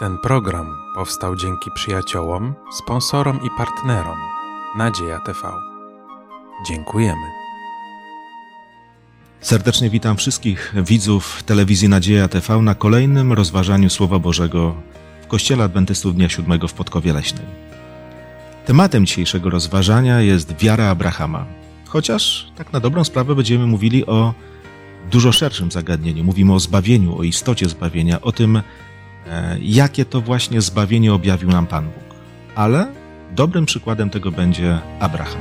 Ten program powstał dzięki przyjaciołom, sponsorom i partnerom Nadzieja TV. Dziękujemy. Serdecznie witam wszystkich widzów telewizji Nadzieja TV na kolejnym rozważaniu Słowa Bożego w Kościele Adwentystów Dnia Siódmego w Podkowie Leśnej. Tematem dzisiejszego rozważania jest wiara Abrahama, chociaż tak na dobrą sprawę będziemy mówili o dużo szerszym zagadnieniu. Mówimy o zbawieniu, o istocie zbawienia, o tym, jakie to właśnie zbawienie objawił nam Pan Bóg. Ale dobrym przykładem tego będzie Abraham.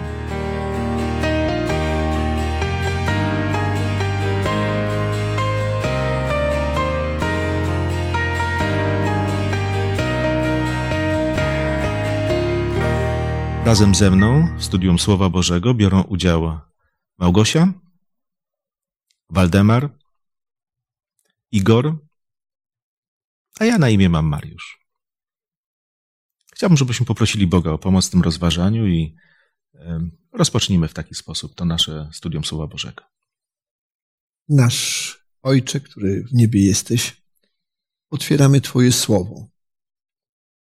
Razem ze mną w studium Słowa Bożego biorą udział Małgosia, Waldemar, Igor, a ja na imię mam Mariusz. Chciałbym, żebyśmy poprosili Boga o pomoc w tym rozważaniu i rozpocznijmy w taki sposób to nasze studium Słowa Bożego. Nasz Ojcze, który w niebie jesteś, otwieramy Twoje słowo.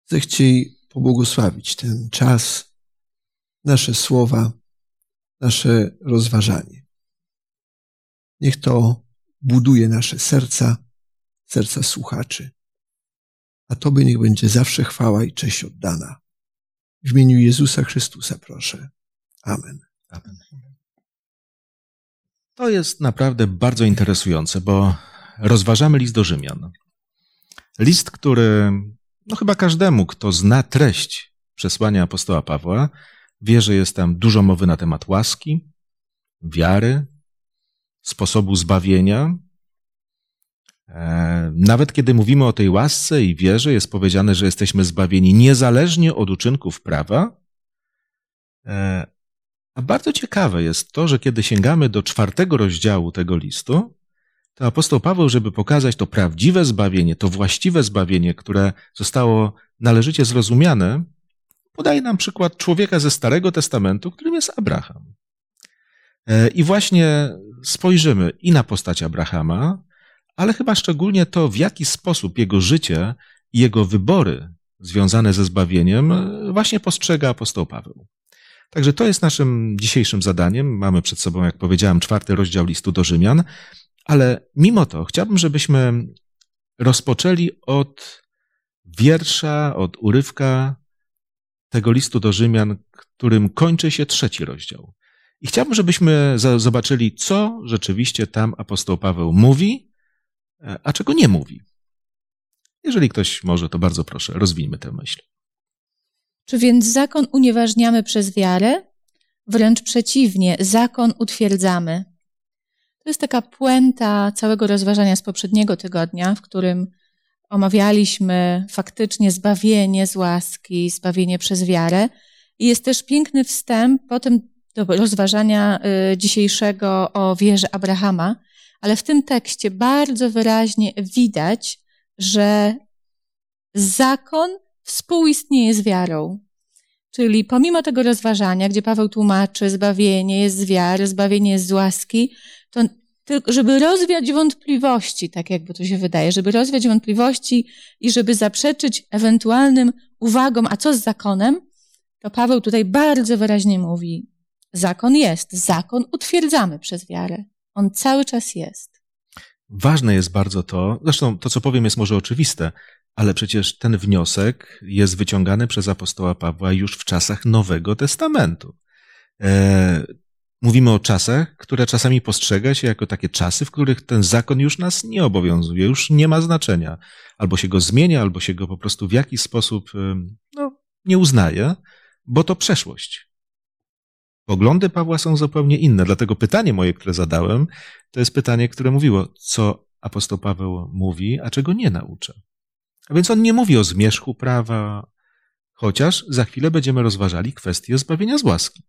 Zechciej pobłogosławić ten czas, nasze słowa, nasze rozważanie. Niech to buduje nasze serca, serca słuchaczy. A Tobie niech będzie zawsze chwała i cześć oddana. W imieniu Jezusa Chrystusa proszę. Amen. Amen. To jest naprawdę bardzo interesujące, bo rozważamy list do Rzymian. List, który, no chyba każdemu, kto zna treść przesłania apostoła Pawła, wie, że jest tam dużo mowy na temat łaski, wiary, sposobu zbawienia. E, nawet kiedy mówimy o tej łasce i wierze, jest powiedziane, że jesteśmy zbawieni niezależnie od uczynków prawa. E, a bardzo ciekawe jest to, że kiedy sięgamy do czwartego rozdziału tego listu, to apostoł Paweł, żeby pokazać to prawdziwe zbawienie, to właściwe zbawienie, które zostało należycie zrozumiane, podaje nam przykład człowieka ze Starego Testamentu, którym jest Abraham. E, I właśnie spojrzymy i na postać Abrahama, ale chyba szczególnie to, w jaki sposób jego życie i jego wybory związane ze zbawieniem właśnie postrzega apostoł Paweł. Także to jest naszym dzisiejszym zadaniem. Mamy przed sobą, jak powiedziałem, czwarty rozdział listu do Rzymian, ale mimo to chciałbym, żebyśmy rozpoczęli od wiersza, od urywka tego listu do Rzymian, którym kończy się trzeci rozdział. I chciałbym, żebyśmy zobaczyli, co rzeczywiście tam apostoł Paweł mówi, e, a czego nie mówi. Jeżeli ktoś może, to bardzo proszę, rozwijmy tę myśl. Czy więc zakon unieważniamy przez wiarę? Wręcz przeciwnie, zakon utwierdzamy. To jest taka puenta całego rozważania z poprzedniego tygodnia, w którym omawialiśmy faktycznie zbawienie z łaski, zbawienie przez wiarę. I jest też piękny wstęp potem do rozważania y, dzisiejszego o wierze Abrahama, ale w tym tekście bardzo wyraźnie widać, że zakon współistnieje z wiarą. Czyli pomimo tego rozważania, gdzie Paweł tłumaczy, zbawienie jest z wiary, zbawienie jest z łaski, to tylko żeby rozwiać wątpliwości, tak jakby to się wydaje, żeby rozwiać wątpliwości i żeby zaprzeczyć ewentualnym uwagom, a co z zakonem, to Paweł tutaj bardzo wyraźnie mówi, zakon jest, zakon utwierdzamy przez wiarę. On cały czas jest. Ważne jest bardzo to, zresztą to, co powiem, jest może oczywiste, ale przecież ten wniosek jest wyciągany przez apostoła Pawła już w czasach Nowego Testamentu. E, mówimy o czasach, które czasami postrzega się jako takie czasy, w których ten zakon już nas nie obowiązuje, już nie ma znaczenia. Albo się go zmienia, albo się go po prostu w jakiś sposób no, nie uznaje, bo to przeszłość. Poglądy Pawła są zupełnie inne, dlatego pytanie moje, które zadałem, to jest pytanie, które mówiło, co apostoł Paweł mówi, a czego nie naucza. A więc on nie mówi o zmierzchu prawa, chociaż za chwilę będziemy rozważali kwestię zbawienia z łaski.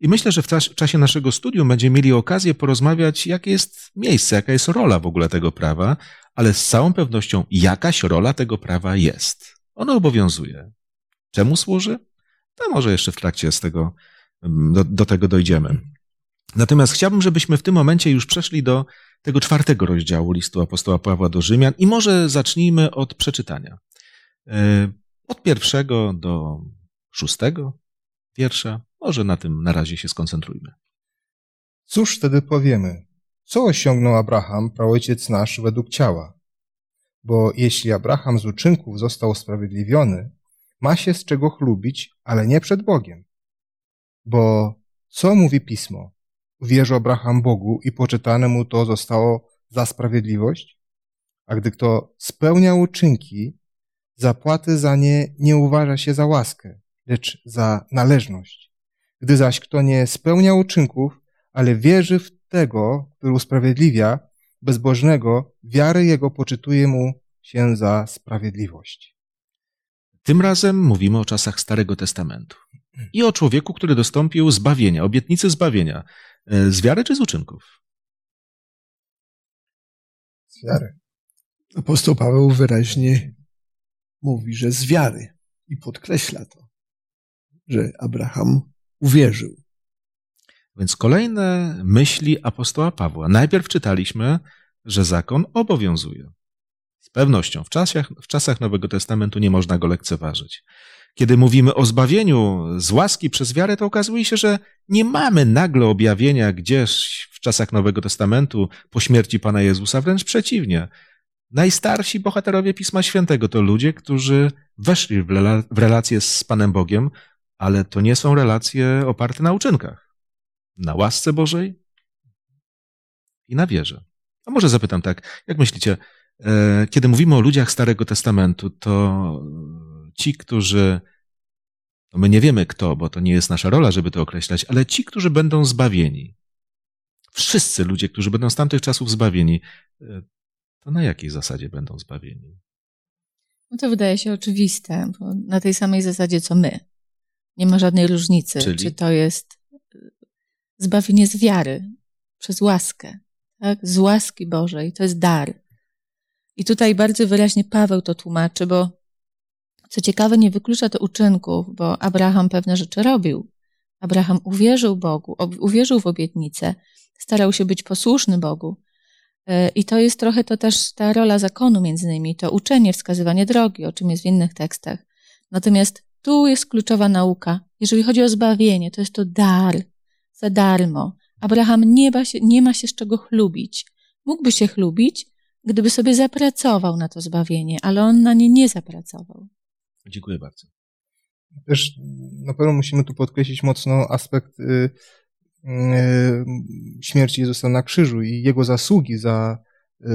I myślę, że w czasie naszego studium będziemy mieli okazję porozmawiać, jakie jest miejsce, jaka jest rola w ogóle tego prawa, ale z całą pewnością jakaś rola tego prawa jest. Ono obowiązuje. Czemu służy? To może jeszcze w trakcie z tego, do, do tego dojdziemy. Natomiast chciałbym, żebyśmy w tym momencie już przeszli do tego czwartego rozdziału listu apostoła Pawła do Rzymian i może zacznijmy od przeczytania. E, od pierwszego do szóstego wiersza. Może na tym na razie się skoncentrujmy. Cóż wtedy powiemy? Co osiągnął Abraham, praojciec nasz, według ciała? Bo jeśli Abraham z uczynków został usprawiedliwiony, ma się z czego chlubić, ale nie przed Bogiem. Bo co mówi Pismo? Uwierzył Abraham Bogu i poczytane mu to zostało za sprawiedliwość? A gdy kto spełnia uczynki, zapłaty za nie nie uważa się za łaskę, lecz za należność. Gdy zaś kto nie spełnia uczynków, ale wierzy w tego, który usprawiedliwia, bezbożnego, wiary jego poczytuje mu się za sprawiedliwość. Tym razem mówimy o czasach Starego Testamentu i o człowieku, który dostąpił zbawienia, obietnicy zbawienia. E, z wiary czy z uczynków? Z wiary. Apostoł Paweł wyraźnie mówi, że z wiary i podkreśla to, że Abraham uwierzył. Więc kolejne myśli apostoła Pawła. Najpierw czytaliśmy, że zakon obowiązuje. Z pewnością w czasach, w czasach Nowego Testamentu nie można go lekceważyć. Kiedy mówimy o zbawieniu z łaski przez wiarę, to okazuje się, że nie mamy nagle objawienia gdzieś w czasach Nowego Testamentu po śmierci Pana Jezusa, wręcz przeciwnie. Najstarsi bohaterowie Pisma Świętego to ludzie, którzy weszli w, relacje z Panem Bogiem, ale to nie są relacje oparte na uczynkach. Na łasce Bożej i na wierze. A może zapytam tak, jak myślicie, e, kiedy mówimy o ludziach Starego Testamentu, to ci, którzy, no my nie wiemy kto, bo to nie jest nasza rola, żeby to określać, ale ci, którzy będą zbawieni, wszyscy ludzie, którzy będą z tamtych czasów zbawieni, e, to na jakiej zasadzie będą zbawieni? No to wydaje się oczywiste, bo na tej samej zasadzie co my. Nie ma żadnej różnicy, Czyli? czy to jest e, zbawienie z wiary, przez łaskę, tak? z łaski Bożej. To jest dar. I tutaj bardzo wyraźnie Paweł to tłumaczy, bo co ciekawe, nie wyklucza to uczynków, bo Abraham pewne rzeczy robił. Abraham uwierzył Bogu, uwierzył w obietnicę, starał się być posłuszny Bogu. E, I to jest trochę to też ta rola zakonu między innymi, to uczenie, wskazywanie drogi, o czym jest w innych tekstach. Natomiast tu jest kluczowa nauka. Jeżeli chodzi o zbawienie, to jest to dar, za darmo. Abraham nie ma się, nie ma się z czego chlubić. Mógłby się chlubić, gdyby sobie zapracował na to zbawienie, ale on na nie nie zapracował. Dziękuję bardzo. Też na pewno musimy tu podkreślić mocno aspekt y, y, śmierci Jezusa na krzyżu i Jego zasługi za, y,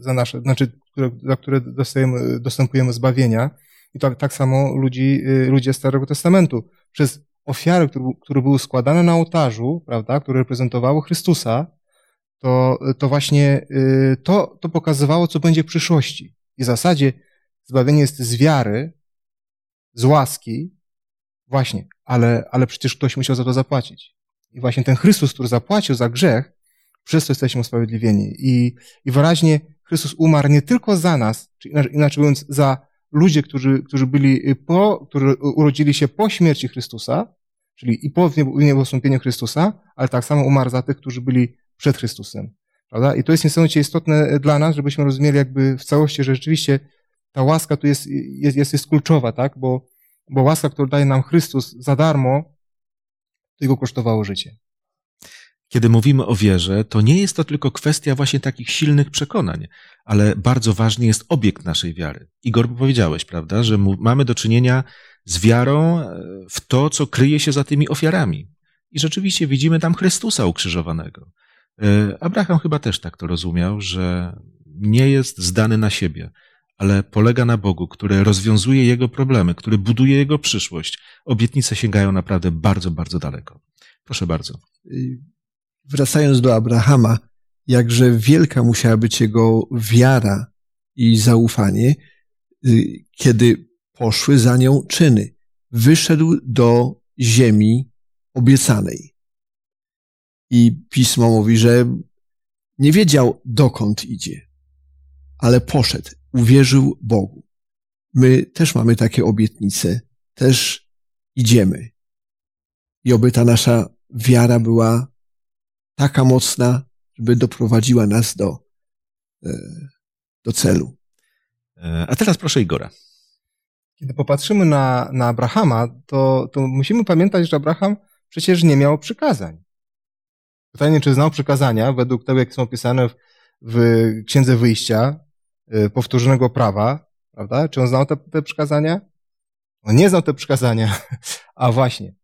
za nasze, znaczy, które, za które dostajemy, dostępujemy zbawienia. I tak, tak samo ludzi, y, ludzie Starego Testamentu. Przez ofiary, które, które były składane na ołtarzu, prawda, które reprezentowały Chrystusa, to, to właśnie y, to, to pokazywało, co będzie w przyszłości. I w zasadzie Zbawienie jest z wiary, z łaski, właśnie, ale, ale przecież ktoś musiał za to zapłacić. I właśnie ten Chrystus, który zapłacił za grzech, przez to jesteśmy usprawiedliwieni. I, i wyraźnie Chrystus umarł nie tylko za nas, czy inaczej, mówiąc, za ludzi, którzy, którzy byli po, którzy urodzili się po śmierci Chrystusa, czyli i po niebowstąpieniu Chrystusa, ale tak samo umarł za tych, którzy byli przed Chrystusem. Prawda? I to jest niesamowicie istotne dla nas, żebyśmy rozumieli jakby w całości, że rzeczywiście ta łaska tu jest, jest, jest, jest kluczowa, tak? Bo, bo łaska, którą daje nam Chrystus za darmo, to jego kosztowało życie. Kiedy mówimy o wierze, to nie jest to tylko kwestia właśnie takich silnych przekonań, ale bardzo ważny jest obiekt naszej wiary. Igor, powiedziałeś, prawda, że mamy do czynienia z wiarą e, w to, co kryje się za tymi ofiarami. I rzeczywiście widzimy tam Chrystusa ukrzyżowanego. E, Abraham chyba też tak to rozumiał, że nie jest zdany na siebie, ale polega na Bogu, który rozwiązuje jego problemy, który buduje jego przyszłość. Obietnice sięgają naprawdę bardzo, bardzo daleko. Proszę bardzo. Wracając do Abrahama, jakże wielka musiała być jego wiara i zaufanie, y, kiedy poszły za nią czyny. Wyszedł do ziemi obiecanej. I pismo mówi, że nie wiedział dokąd idzie, ale poszedł uwierzył Bogu. My też mamy takie obietnice, też idziemy. I oby ta nasza wiara była taka mocna, żeby doprowadziła nas do, e, do celu. E, a teraz proszę Igora. Kiedy popatrzymy na, na Abrahama, to, to musimy pamiętać, że Abraham przecież nie miał przykazań. Pytanie, czy znał przykazania według tego, jak są opisane w, w Księdze Wyjścia, powtórzonego prawa, prawda? Czy on znał te, te przykazania? On nie znał te przykazania, a właśnie.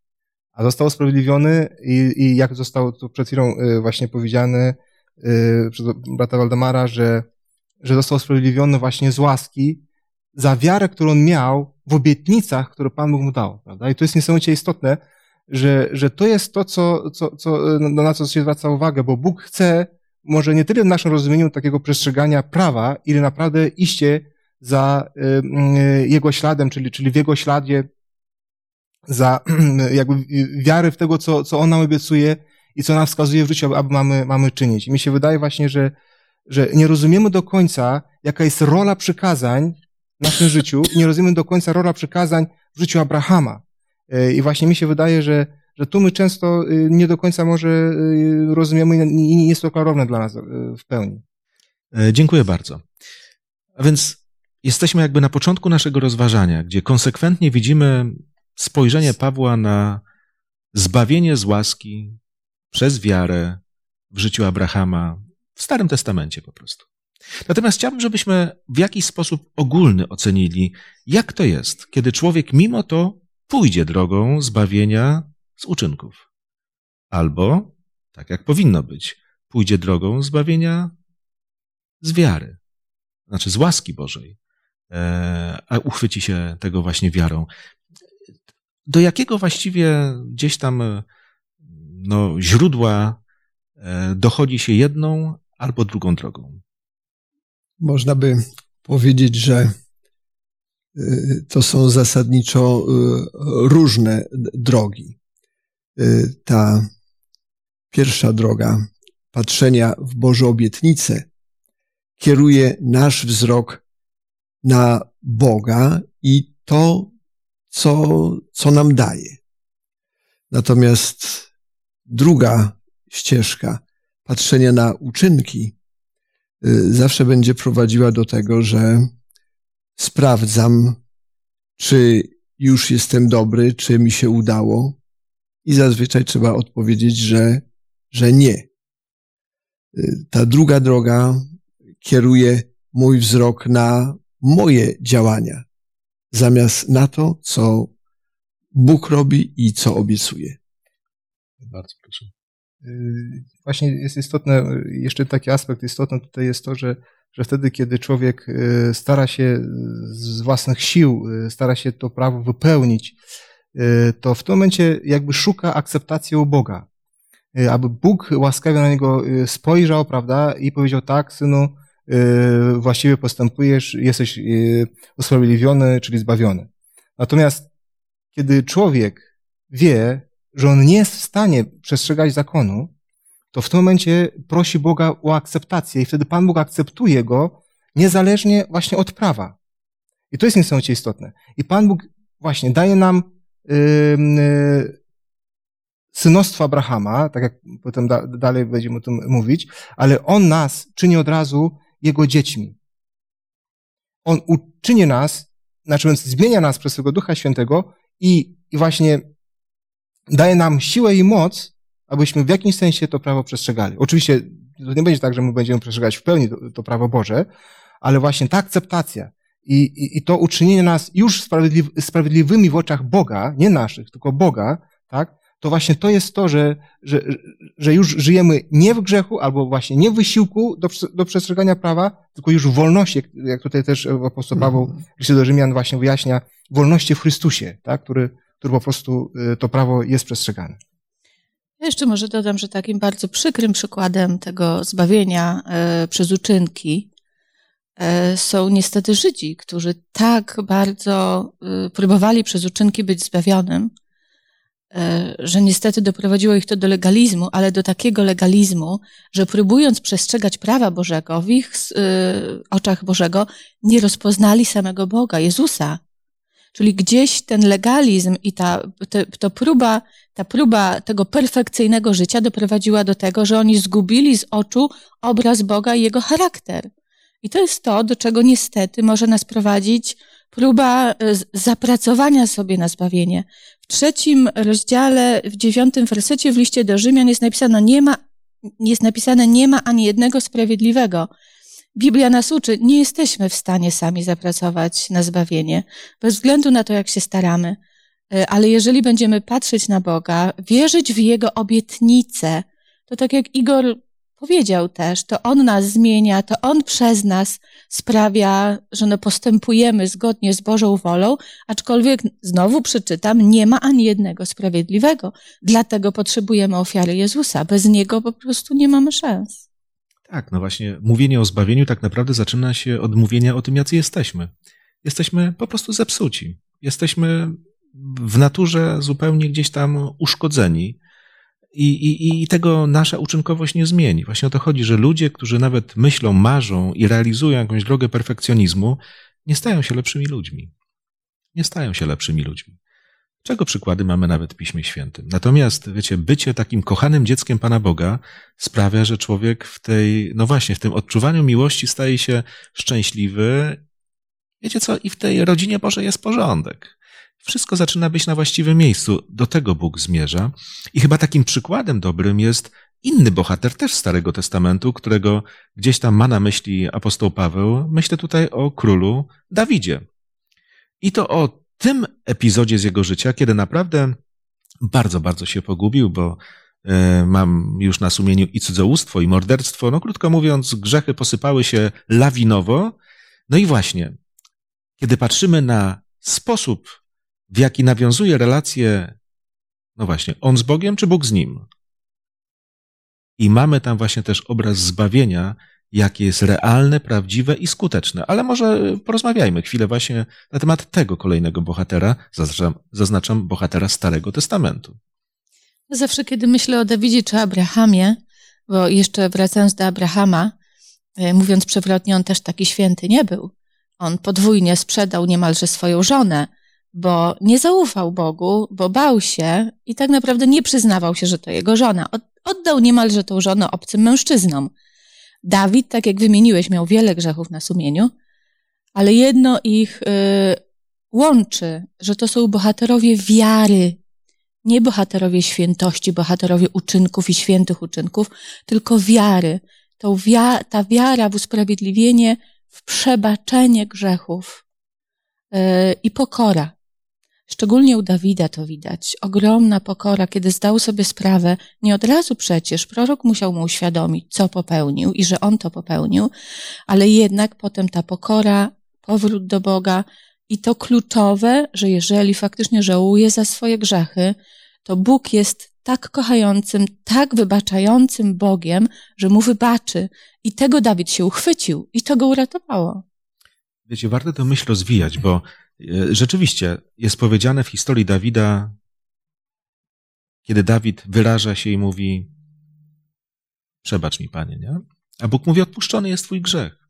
A został usprawiedliwiony i, i jak zostało tu przed chwilą y, właśnie powiedziane y, przez brata Waldemara, że, że został usprawiedliwiony właśnie z łaski za wiarę, którą miał w obietnicach, które Pan Bóg mu dał. Prawda? I to jest niesamowicie istotne, że, że to jest to, co, co, co, na co się zwraca uwagę, bo Bóg chce, może nie tyle w naszym rozumieniu takiego przestrzegania prawa, ile naprawdę iście za y, Jego śladem, czyli, czyli w Jego śladzie, za jakby wiary w tego, co, co On nam obiecuje i co nam wskazuje w życiu, aby mamy, mamy czynić. I mi się wydaje właśnie, że, że nie rozumiemy do końca, jaka jest rola przykazań w naszym życiu nie rozumiemy do końca rola przykazań w życiu Abrahama. E, I właśnie mi się wydaje, że, że tu my często y, nie do końca może y, rozumiemy i nie jest to klarowne dla nas y, w pełni. E, dziękuję bardzo. A więc jesteśmy jakby na początku naszego rozważania, gdzie konsekwentnie widzimy spojrzenie Pawła na zbawienie z łaski przez wiarę w życiu Abrahama w Starym Testamencie po prostu. Natomiast chciałbym, żebyśmy w jakiś sposób ogólny ocenili, jak to jest, kiedy człowiek mimo to pójdzie drogą zbawienia z uczynków. Albo, tak jak powinno być, pójdzie drogą zbawienia z wiary, znaczy z łaski Bożej, e, a uchwyci się tego właśnie wiarą. Do jakiego właściwie gdzieś tam no, źródła e, dochodzi się jedną albo drugą drogą? Można by powiedzieć, że to są zasadniczo różne drogi. Y, ta pierwsza droga patrzenia w Boże obietnice kieruje nasz wzrok na Boga i to, co, co nam daje. Natomiast druga ścieżka patrzenia na uczynki zawsze będzie prowadziła do tego, że sprawdzam, czy już jestem dobry, czy mi się udało. I zazwyczaj trzeba odpowiedzieć, że, że nie. Ta druga droga kieruje mój wzrok na moje działania, zamiast na to, co Bóg robi i co obiecuje. Bardzo proszę. Y, właśnie jest istotne, jeszcze taki aspekt istotny tutaj jest to, że że wtedy, kiedy człowiek y, stara się z własnych sił, y, stara się to prawo wypełnić, y, to w tym momencie jakby szuka akceptacji u Boga. Aby Bóg łaskawie na niego spojrzał, prawda, i powiedział tak, synu, właściwie postępujesz, jesteś usprawiedliwiony, czyli zbawiony. Natomiast kiedy człowiek wie, że on nie jest w stanie przestrzegać zakonu, to w tym momencie prosi Boga o akceptację i wtedy Pan Bóg akceptuje go niezależnie właśnie od prawa. I to jest niesamowicie istotne. I Pan Bóg właśnie daje nam yy, synostwo Abrahama, tak jak potem da, dalej będziemy o tym mówić, ale On nas czyni od razu Jego dziećmi. On uczyni nas, znaczy więc zmienia nas przez swego Ducha Świętego i, i właśnie daje nam siłę i moc, abyśmy w jakimś sensie to prawo przestrzegali. Oczywiście to nie będzie tak, że my będziemy przestrzegać w pełni to, to prawo Boże, ale właśnie ta akceptacja i, i, i to uczynienie nas już sprawiedliwy, sprawiedliwymi w oczach Boga, nie naszych, tylko Boga, tak, to właśnie to jest to, że, że, że już żyjemy nie w grzechu, albo właśnie nie w wysiłku do, do przestrzegania prawa, tylko już w wolności, jak tutaj też apostoł Paweł w liście do Rzymian właśnie wyjaśnia, wolności w Chrystusie, tak, który, który po prostu y, to prawo jest przestrzegane. Ja jeszcze może dodam, że takim bardzo przykrym przykładem tego zbawienia e, przez uczynki są niestety Żydzi, którzy tak bardzo e, próbowali przez uczynki być zbawionym, że niestety doprowadziło ich to do legalizmu, ale do takiego legalizmu, że próbując przestrzegać prawa Bożego, w ich oczach Bożego nie rozpoznali samego Boga, Jezusa. Czyli gdzieś ten legalizm i ta te, to próba, ta próba tego perfekcyjnego życia doprowadziła do tego, że oni zgubili z oczu obraz Boga i jego charakter. I to jest to, do czego niestety może nas prowadzić próba e, zapracowania sobie na zbawienie. W trzecim rozdziale, w dziewiątym wersecie w liście do Rzymian jest napisane, nie ma, jest napisane, nie ma ani jednego sprawiedliwego. Biblia nas uczy, nie jesteśmy w stanie sami zapracować na zbawienie, bez względu na to, jak się staramy. E, ale jeżeli będziemy patrzeć na Boga, wierzyć w Jego obietnice, to tak jak Igor powiedział też, to On nas zmienia, to On przez nas sprawia, że no postępujemy zgodnie z Bożą wolą, aczkolwiek znowu przeczytam, nie ma ani jednego sprawiedliwego. Dlatego potrzebujemy ofiary Jezusa. Bez Niego po prostu nie mamy szans. Tak, no właśnie, mówienie o zbawieniu tak naprawdę zaczyna się od mówienia o tym, jacy jesteśmy. Jesteśmy po prostu zepsuci. Jesteśmy w naturze zupełnie gdzieś tam uszkodzeni. I, i, I tego nasza uczynkowość nie zmieni. Właśnie o to chodzi, że ludzie, którzy nawet myślą, marzą i realizują jakąś drogę perfekcjonizmu, nie stają się lepszymi ludźmi. Nie stają się lepszymi ludźmi. Czego przykłady mamy nawet w Piśmie Świętym. Natomiast, wiecie, bycie takim kochanym dzieckiem Pana Boga sprawia, że człowiek w tej, no właśnie, w tym odczuwaniu miłości staje się szczęśliwy. Wiecie co? I w tej rodzinie Bożej jest porządek wszystko zaczyna być na właściwym miejscu. Do tego Bóg zmierza. I chyba takim przykładem dobrym jest inny bohater też Starego Testamentu, którego gdzieś tam ma na myśli apostoł Paweł. Myślę tutaj o królu Dawidzie. I to o tym epizodzie z jego życia, kiedy naprawdę bardzo, bardzo się pogubił, bo e, mam już na sumieniu i cudzołóstwo, i morderstwo. No krótko mówiąc, grzechy posypały się lawinowo. No i właśnie, kiedy patrzymy na sposób, w jaki nawiązuje relacje, no właśnie, on z Bogiem czy Bóg z nim. I mamy tam właśnie też obraz zbawienia, jakie jest realne, prawdziwe i skuteczne. Ale może porozmawiajmy chwilę właśnie na temat tego kolejnego bohatera, zaznaczam, zaznaczam bohatera Starego Testamentu. Zawsze, kiedy myślę o Dawidzie czy Abrahamie, bo jeszcze wracając do Abrahama, e, mówiąc przewrotnie, on też taki święty nie był. On podwójnie sprzedał niemalże swoją żonę, bo nie zaufał Bogu, bo bał się i tak naprawdę nie przyznawał się, że to jego żona. Oddał niemalże tą żonę obcym mężczyznom. Dawid, tak jak wymieniłeś, miał wiele grzechów na sumieniu, ale jedno ich y, łączy, że to są bohaterowie wiary. Nie bohaterowie świętości, bohaterowie uczynków i świętych uczynków, tylko wiary. Wia ta wiara w usprawiedliwienie, w przebaczenie grzechów y, i pokora. Szczególnie u Dawida to widać. Ogromna pokora, kiedy zdał sobie sprawę, nie od razu przecież prorok musiał mu uświadomić, co popełnił i że on to popełnił, ale jednak potem ta pokora, powrót do Boga i to kluczowe, że jeżeli faktycznie żałuje za swoje grzechy, to Bóg jest tak kochającym, tak wybaczającym Bogiem, że mu wybaczy. I tego Dawid się uchwycił i to go uratowało. Wiecie, warto tę myśl rozwijać, bo rzeczywiście jest powiedziane w historii Dawida, kiedy Dawid wyraża się i mówi: Przebacz mi, panie, nie? A Bóg mówi: Odpuszczony jest twój grzech.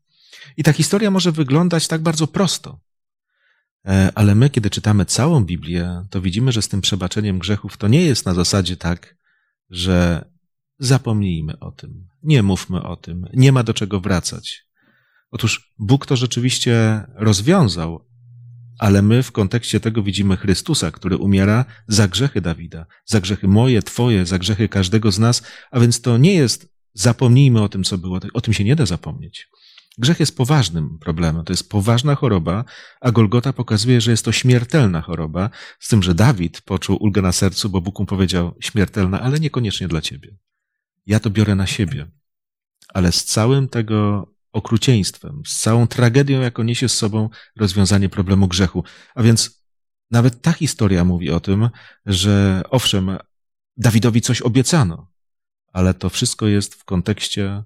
I ta historia może wyglądać tak bardzo prosto. E, ale my, kiedy czytamy całą Biblię, to widzimy, że z tym przebaczeniem grzechów to nie jest na zasadzie tak, że zapomnijmy o tym, nie mówmy o tym, nie ma do czego wracać. Otóż Bóg to rzeczywiście rozwiązał, ale my w kontekście tego widzimy Chrystusa, który umiera za grzechy Dawida, za grzechy moje, Twoje, za grzechy każdego z nas, a więc to nie jest zapomnijmy o tym, co było, o tym się nie da zapomnieć. Grzech jest poważnym problemem, to jest poważna choroba, a Golgota pokazuje, że jest to śmiertelna choroba, z tym, że Dawid poczuł ulgę na sercu, bo Bóg mu powiedział śmiertelna, ale niekoniecznie dla ciebie. Ja to biorę na siebie. Ale z całym tego okrucieństwem, z całą tragedią, jaką niesie z sobą rozwiązanie problemu grzechu. A więc nawet ta historia mówi o tym, że owszem, Dawidowi coś obiecano, ale to wszystko jest w kontekście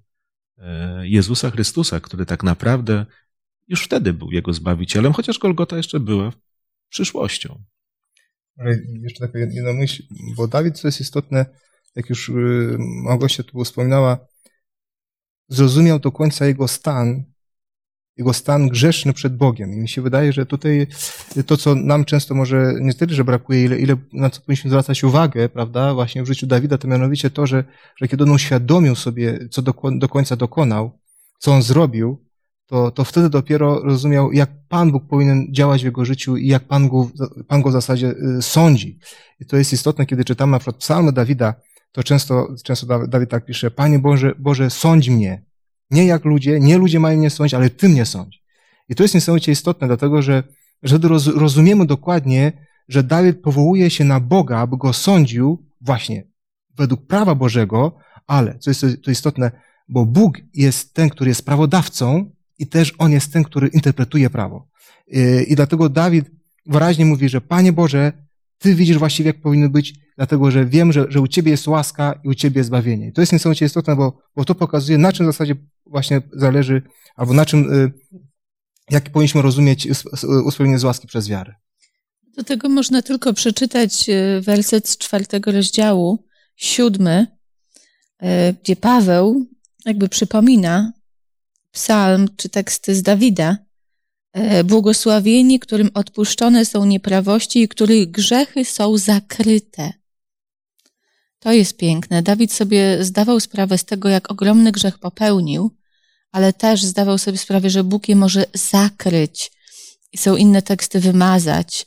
e, Jezusa Chrystusa, który tak naprawdę już wtedy był jego zbawicielem, chociaż Golgota jeszcze była przyszłością. Ale jeszcze taka jedna myśl, bo Dawid, co jest istotne, jak już y, Małgosia tu wspominała, zrozumiał do końca jego stan, jego stan grzeszny przed Bogiem. I mi się wydaje, że tutaj to, co nam często może nie tyle, że brakuje, ile, ile na co powinniśmy zwracać uwagę, prawda, właśnie w życiu Dawida, to mianowicie to, że, że kiedy on uświadomił sobie, co do, do końca dokonał, co on zrobił, to, to wtedy dopiero rozumiał, jak Pan Bóg powinien działać w jego życiu i jak Pan go, Pan go w zasadzie y, sądzi. I to jest istotne, kiedy czytamy na przykład psalmy Dawida, to często, często Dawid tak pisze, Panie Boże, Boże, sądź mnie. Nie jak ludzie, nie ludzie mają mnie sądzić, ale Ty mnie sądź. I to jest niesamowicie istotne, dlatego że, że rozumiemy dokładnie, że Dawid powołuje się na Boga, aby go sądził właśnie według prawa Bożego, ale, co jest to istotne, bo Bóg jest ten, który jest prawodawcą i też On jest ten, który interpretuje prawo. I dlatego Dawid wyraźnie mówi, że Panie Boże, Ty widzisz właściwie, jak powinno być, dlatego że wiem, że, że u Ciebie jest łaska i u Ciebie jest zbawienie. I to jest niesamowicie istotne, bo, bo to pokazuje, na czym w zasadzie właśnie zależy, albo na czym, y, jak powinniśmy rozumieć usprawiedliwienie z łaski przez wiarę. Do tego można tylko przeczytać y, werset z czwartego rozdziału, siódmy, y, gdzie Paweł jakby przypomina psalm czy teksty z Dawida. Błogosławieni, którym odpuszczone są nieprawości i których grzechy są zakryte. To jest piękne. Dawid sobie zdawał sprawę z tego, jak ogromny grzech popełnił, ale też zdawał sobie sprawę, że Bóg je może zakryć i są inne teksty wymazać.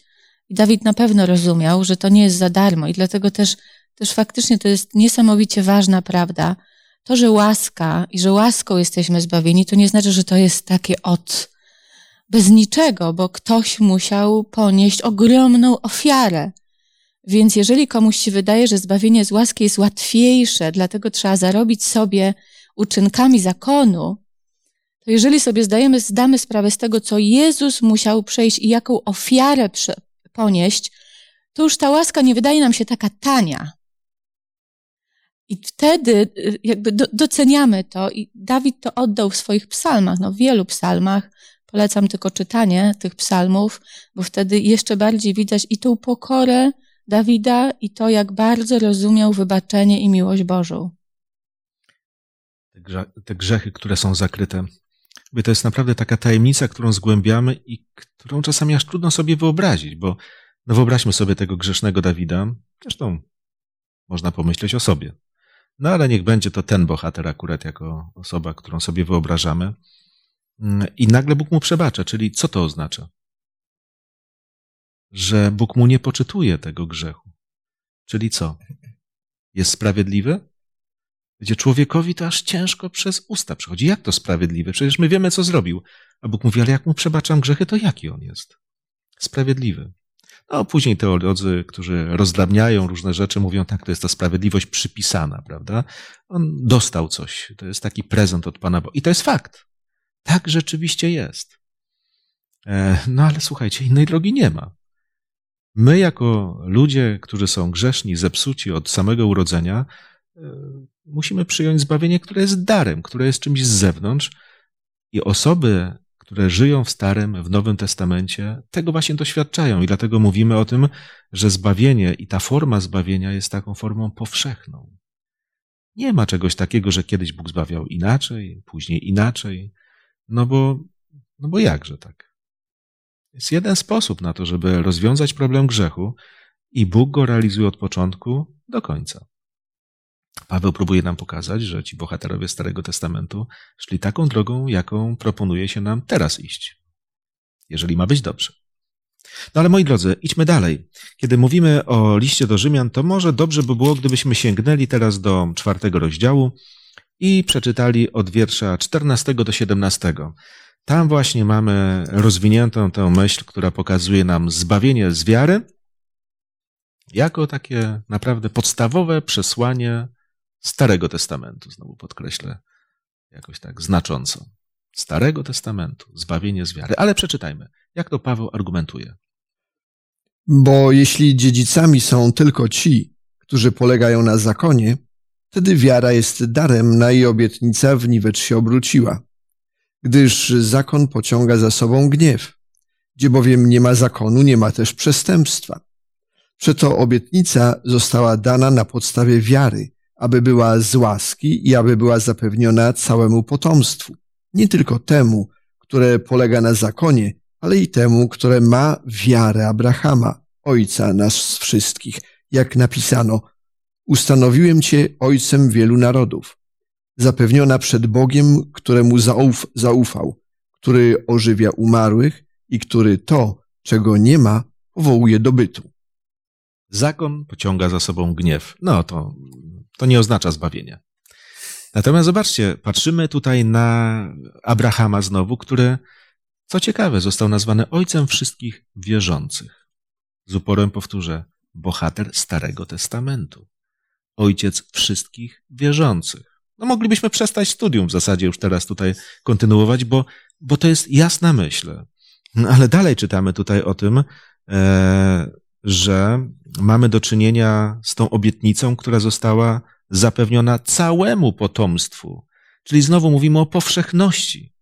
I Dawid na pewno rozumiał, że to nie jest za darmo i dlatego też, też faktycznie to jest niesamowicie ważna prawda. To, że łaska i że łaską jesteśmy zbawieni, to nie znaczy, że to jest takie od bez niczego, bo ktoś musiał ponieść ogromną ofiarę. Więc jeżeli komuś się wydaje, że zbawienie z łaski jest łatwiejsze, dlatego trzeba zarobić sobie uczynkami zakonu, to jeżeli sobie zdajemy, zdamy sprawę z tego, co Jezus musiał przejść i jaką ofiarę ponieść, to już ta łaska nie wydaje nam się taka tania. I wtedy y, jakby doceniamy to i Dawid to oddał w swoich psalmach, no w wielu psalmach. Polecam tylko czytanie tych psalmów, bo wtedy jeszcze bardziej widać i tą pokorę Dawida i to, jak bardzo rozumiał wybaczenie i miłość Bożą. Te grzechy, które są zakryte. To jest naprawdę taka tajemnica, którą zgłębiamy i którą czasami aż trudno sobie wyobrazić, bo no wyobraźmy sobie tego grzesznego Dawida. Zresztą można pomyśleć o sobie. No ale niech będzie to ten bohater akurat jako osoba, którą sobie wyobrażamy. I nagle Bóg mu przebacza, czyli co to oznacza? Że Bóg mu nie poczytuje tego grzechu. Czyli co? Jest sprawiedliwy? Gdzie człowiekowi to aż ciężko przez usta przechodzi. Jak to sprawiedliwe? Przecież my wiemy, co zrobił. A Bóg mówi, ale jak mu przebaczam grzechy, to jaki on jest? Sprawiedliwy. No, później teolodzy, którzy rozdabniają różne rzeczy, mówią, tak, to jest ta sprawiedliwość przypisana, prawda? On dostał coś. To jest taki prezent od Pana Boga. I to jest fakt. Tak rzeczywiście jest. E, no ale słuchajcie, innej drogi nie ma. My, jako ludzie, którzy są grzeszni, zepsuci od samego urodzenia, e, musimy przyjąć zbawienie, które jest darem, które jest czymś z zewnątrz. I osoby, które żyją w Starym, w Nowym Testamencie, tego właśnie doświadczają. I dlatego mówimy o tym, że zbawienie i ta forma zbawienia jest taką formą powszechną. Nie ma czegoś takiego, że kiedyś Bóg zbawiał inaczej, później inaczej. No bo, no bo jakże tak? Jest jeden sposób na to, żeby rozwiązać problem grzechu i Bóg go realizuje od początku do końca. Paweł próbuje nam pokazać, że ci bohaterowie Starego Testamentu szli taką drogą, jaką proponuje się nam teraz iść, jeżeli ma być dobrze. No ale moi drodzy, idźmy dalej. Kiedy mówimy o liście do Rzymian, to może dobrze by było, gdybyśmy sięgnęli teraz do czwartego rozdziału i przeczytali od wiersza 14 do 17. Tam właśnie mamy rozwiniętą tę myśl, która pokazuje nam zbawienie z wiary, jako takie naprawdę podstawowe przesłanie Starego Testamentu, znowu podkreślę jakoś tak znacząco. Starego Testamentu, zbawienie z wiary. Ale przeczytajmy, jak to Paweł argumentuje. Bo jeśli dziedzicami są tylko ci, którzy polegają na zakonie, wtedy wiara jest darem, na jej obietnica w niwecz się obróciła. Gdyż zakon pociąga za sobą gniew. Gdzie bowiem nie ma zakonu, nie ma też przestępstwa. Przeto obietnica została dana na podstawie wiary, aby była z łaski i aby była zapewniona całemu potomstwu. Nie tylko temu, które polega na zakonie, ale i temu, które ma wiarę Abrahama, ojca nas wszystkich. Jak napisano, ustanowiłem cię ojcem wielu narodów. Zapewniona przed Bogiem, któremu zauf zaufał, który ożywia umarłych i który to, czego nie ma, powołuje do bytu. Zakon pociąga za sobą gniew. No to, to nie oznacza zbawienia. Natomiast zobaczcie, patrzymy tutaj na Abrahama znowu, który, co ciekawe, został nazwany ojcem wszystkich wierzących. Z uporem powtórzę, bohater Starego Testamentu. Ojciec wszystkich wierzących. No moglibyśmy przestać studium w zasadzie już teraz tutaj kontynuować, bo, bo to jest jasna myśl. No, ale dalej czytamy tutaj o tym, e, że mamy do czynienia z tą obietnicą, która została zapewniona całemu potomstwu. Czyli znowu mówimy o powszechności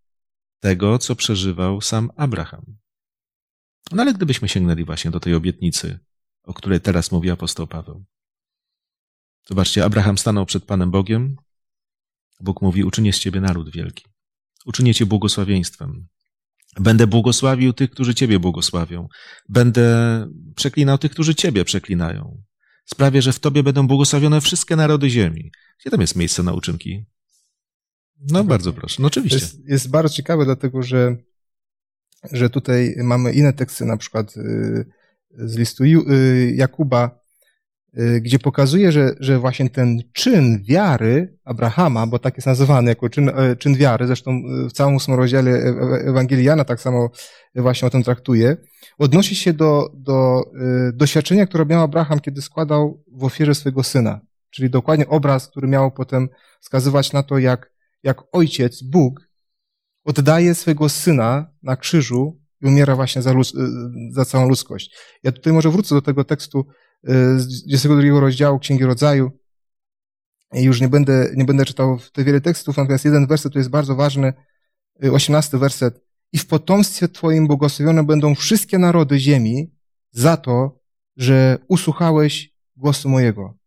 tego, co przeżywał sam Abraham. No ale gdybyśmy sięgnęli właśnie do tej obietnicy, o której teraz mówi apostoł Paweł. Zobaczcie, Abraham stanął przed Panem Bogiem. Bóg mówi: Uczynię z ciebie naród wielki. Uczynię cię błogosławieństwem. Będę błogosławił tych, którzy Ciebie błogosławią. Będę przeklinał tych, którzy Ciebie przeklinają. Sprawię, że w Tobie będą błogosławione wszystkie narody ziemi. Gdzie tam jest miejsce na uczynki? No bardzo proszę, no oczywiście. Jest, jest bardzo ciekawe, dlatego że, że tutaj mamy inne teksty, na przykład y, z listu y, Jakuba, gdzie pokazuje, że, że właśnie ten czyn wiary Abrahama, bo tak jest nazywany jako czyn, e, czyn wiary, zresztą y, w całym ósmym rozdziale e, e, Ewangelii Jana tak samo właśnie o tym traktuje, odnosi się do, do y, doświadczenia, które miał Abraham, kiedy składał w ofierze swojego syna. Czyli dokładnie obraz, który miał potem wskazywać na to, jak, jak ojciec, Bóg, oddaje swojego syna na krzyżu i umiera właśnie za, za całą ludzkość. Ja tutaj może wrócę do tego tekstu z 22 rozdziału Księgi Rodzaju. Już nie będę, nie będę czytał te wiele tekstów, natomiast jeden werset tu jest bardzo ważny, 18 werset. I w potomstwie Twoim błogosławione będą wszystkie narody ziemi za to, że usłuchałeś głosu mojego.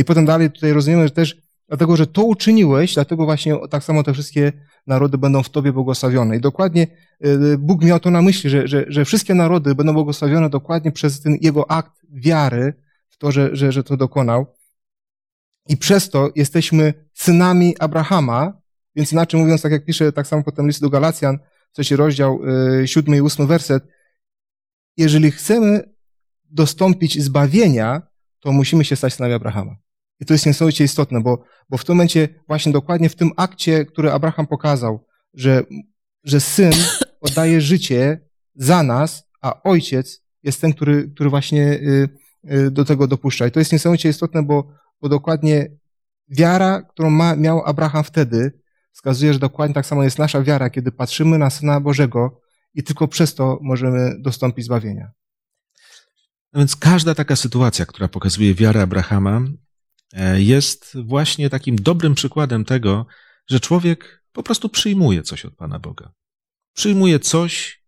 I potem dalej tutaj rozumiemy, że też dlatego, że to uczyniłeś, dlatego właśnie tak samo te wszystkie narody będą w Tobie błogosławione. I dokładnie y, Bóg miał to na myśli, że, że, że wszystkie narody będą błogosławione dokładnie przez ten Jego akt wiary w to, że, że, że to dokonał. I przez to jesteśmy synami Abrahama, więc inaczej mówiąc, tak jak pisze tak samo potem list do Galacjan, trzeci rozdział, y, siódmy i ósmy werset, jeżeli chcemy dostąpić zbawienia, to musimy się stać synami Abrahama. I to jest niesamowicie istotne, bo, bo w tym momencie, właśnie dokładnie w tym akcie, który Abraham pokazał, że, że syn oddaje życie za nas, a ojciec jest ten, który, który właśnie y, y, do tego dopuszcza. I to jest niesamowicie istotne, bo, bo dokładnie wiara, którą ma, miał Abraham wtedy, wskazuje, że dokładnie tak samo jest nasza wiara, kiedy patrzymy na Syna Bożego i tylko przez to możemy dostąpić zbawienia. No więc każda taka sytuacja, która pokazuje wiarę Abrahama, jest właśnie takim dobrym przykładem tego, że człowiek po prostu przyjmuje coś od Pana Boga. Przyjmuje coś,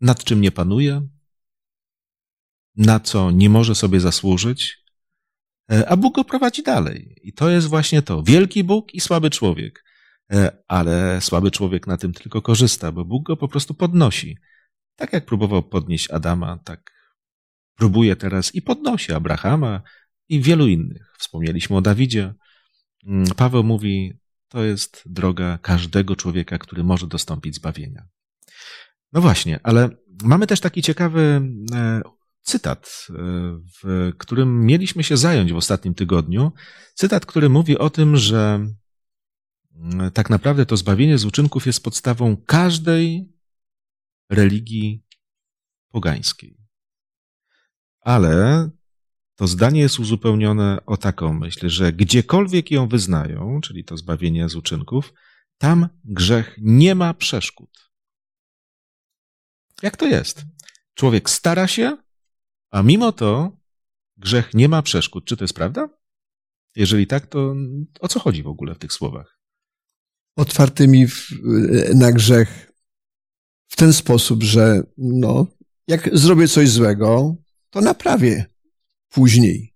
nad czym nie panuje, na co nie może sobie zasłużyć, e, a Bóg go prowadzi dalej. I to jest właśnie to. Wielki Bóg i słaby człowiek. E, ale słaby człowiek na tym tylko korzysta, bo Bóg go po prostu podnosi. Tak jak próbował podnieść Adama, tak próbuje teraz i podnosi Abrahama, i wielu innych. Wspomnieliśmy o Dawidzie. Mm, Paweł mówi, to jest droga każdego człowieka, który może dostąpić zbawienia. No właśnie, ale mamy też taki ciekawy e, cytat, e, w którym mieliśmy się zająć w ostatnim tygodniu. Cytat, który mówi o tym, że mm, tak naprawdę to zbawienie z uczynków jest podstawą każdej religii pogańskiej. Ale to zdanie jest uzupełnione o taką myśl, że gdziekolwiek ją wyznają, czyli to zbawienie z uczynków, tam grzech nie ma przeszkód. Jak to jest? Człowiek stara się, a mimo to grzech nie ma przeszkód. Czy to jest prawda? Jeżeli tak, to o co chodzi w ogóle w tych słowach? Otwartymi w, na grzech w ten sposób, że no, jak zrobię coś złego, to naprawię później.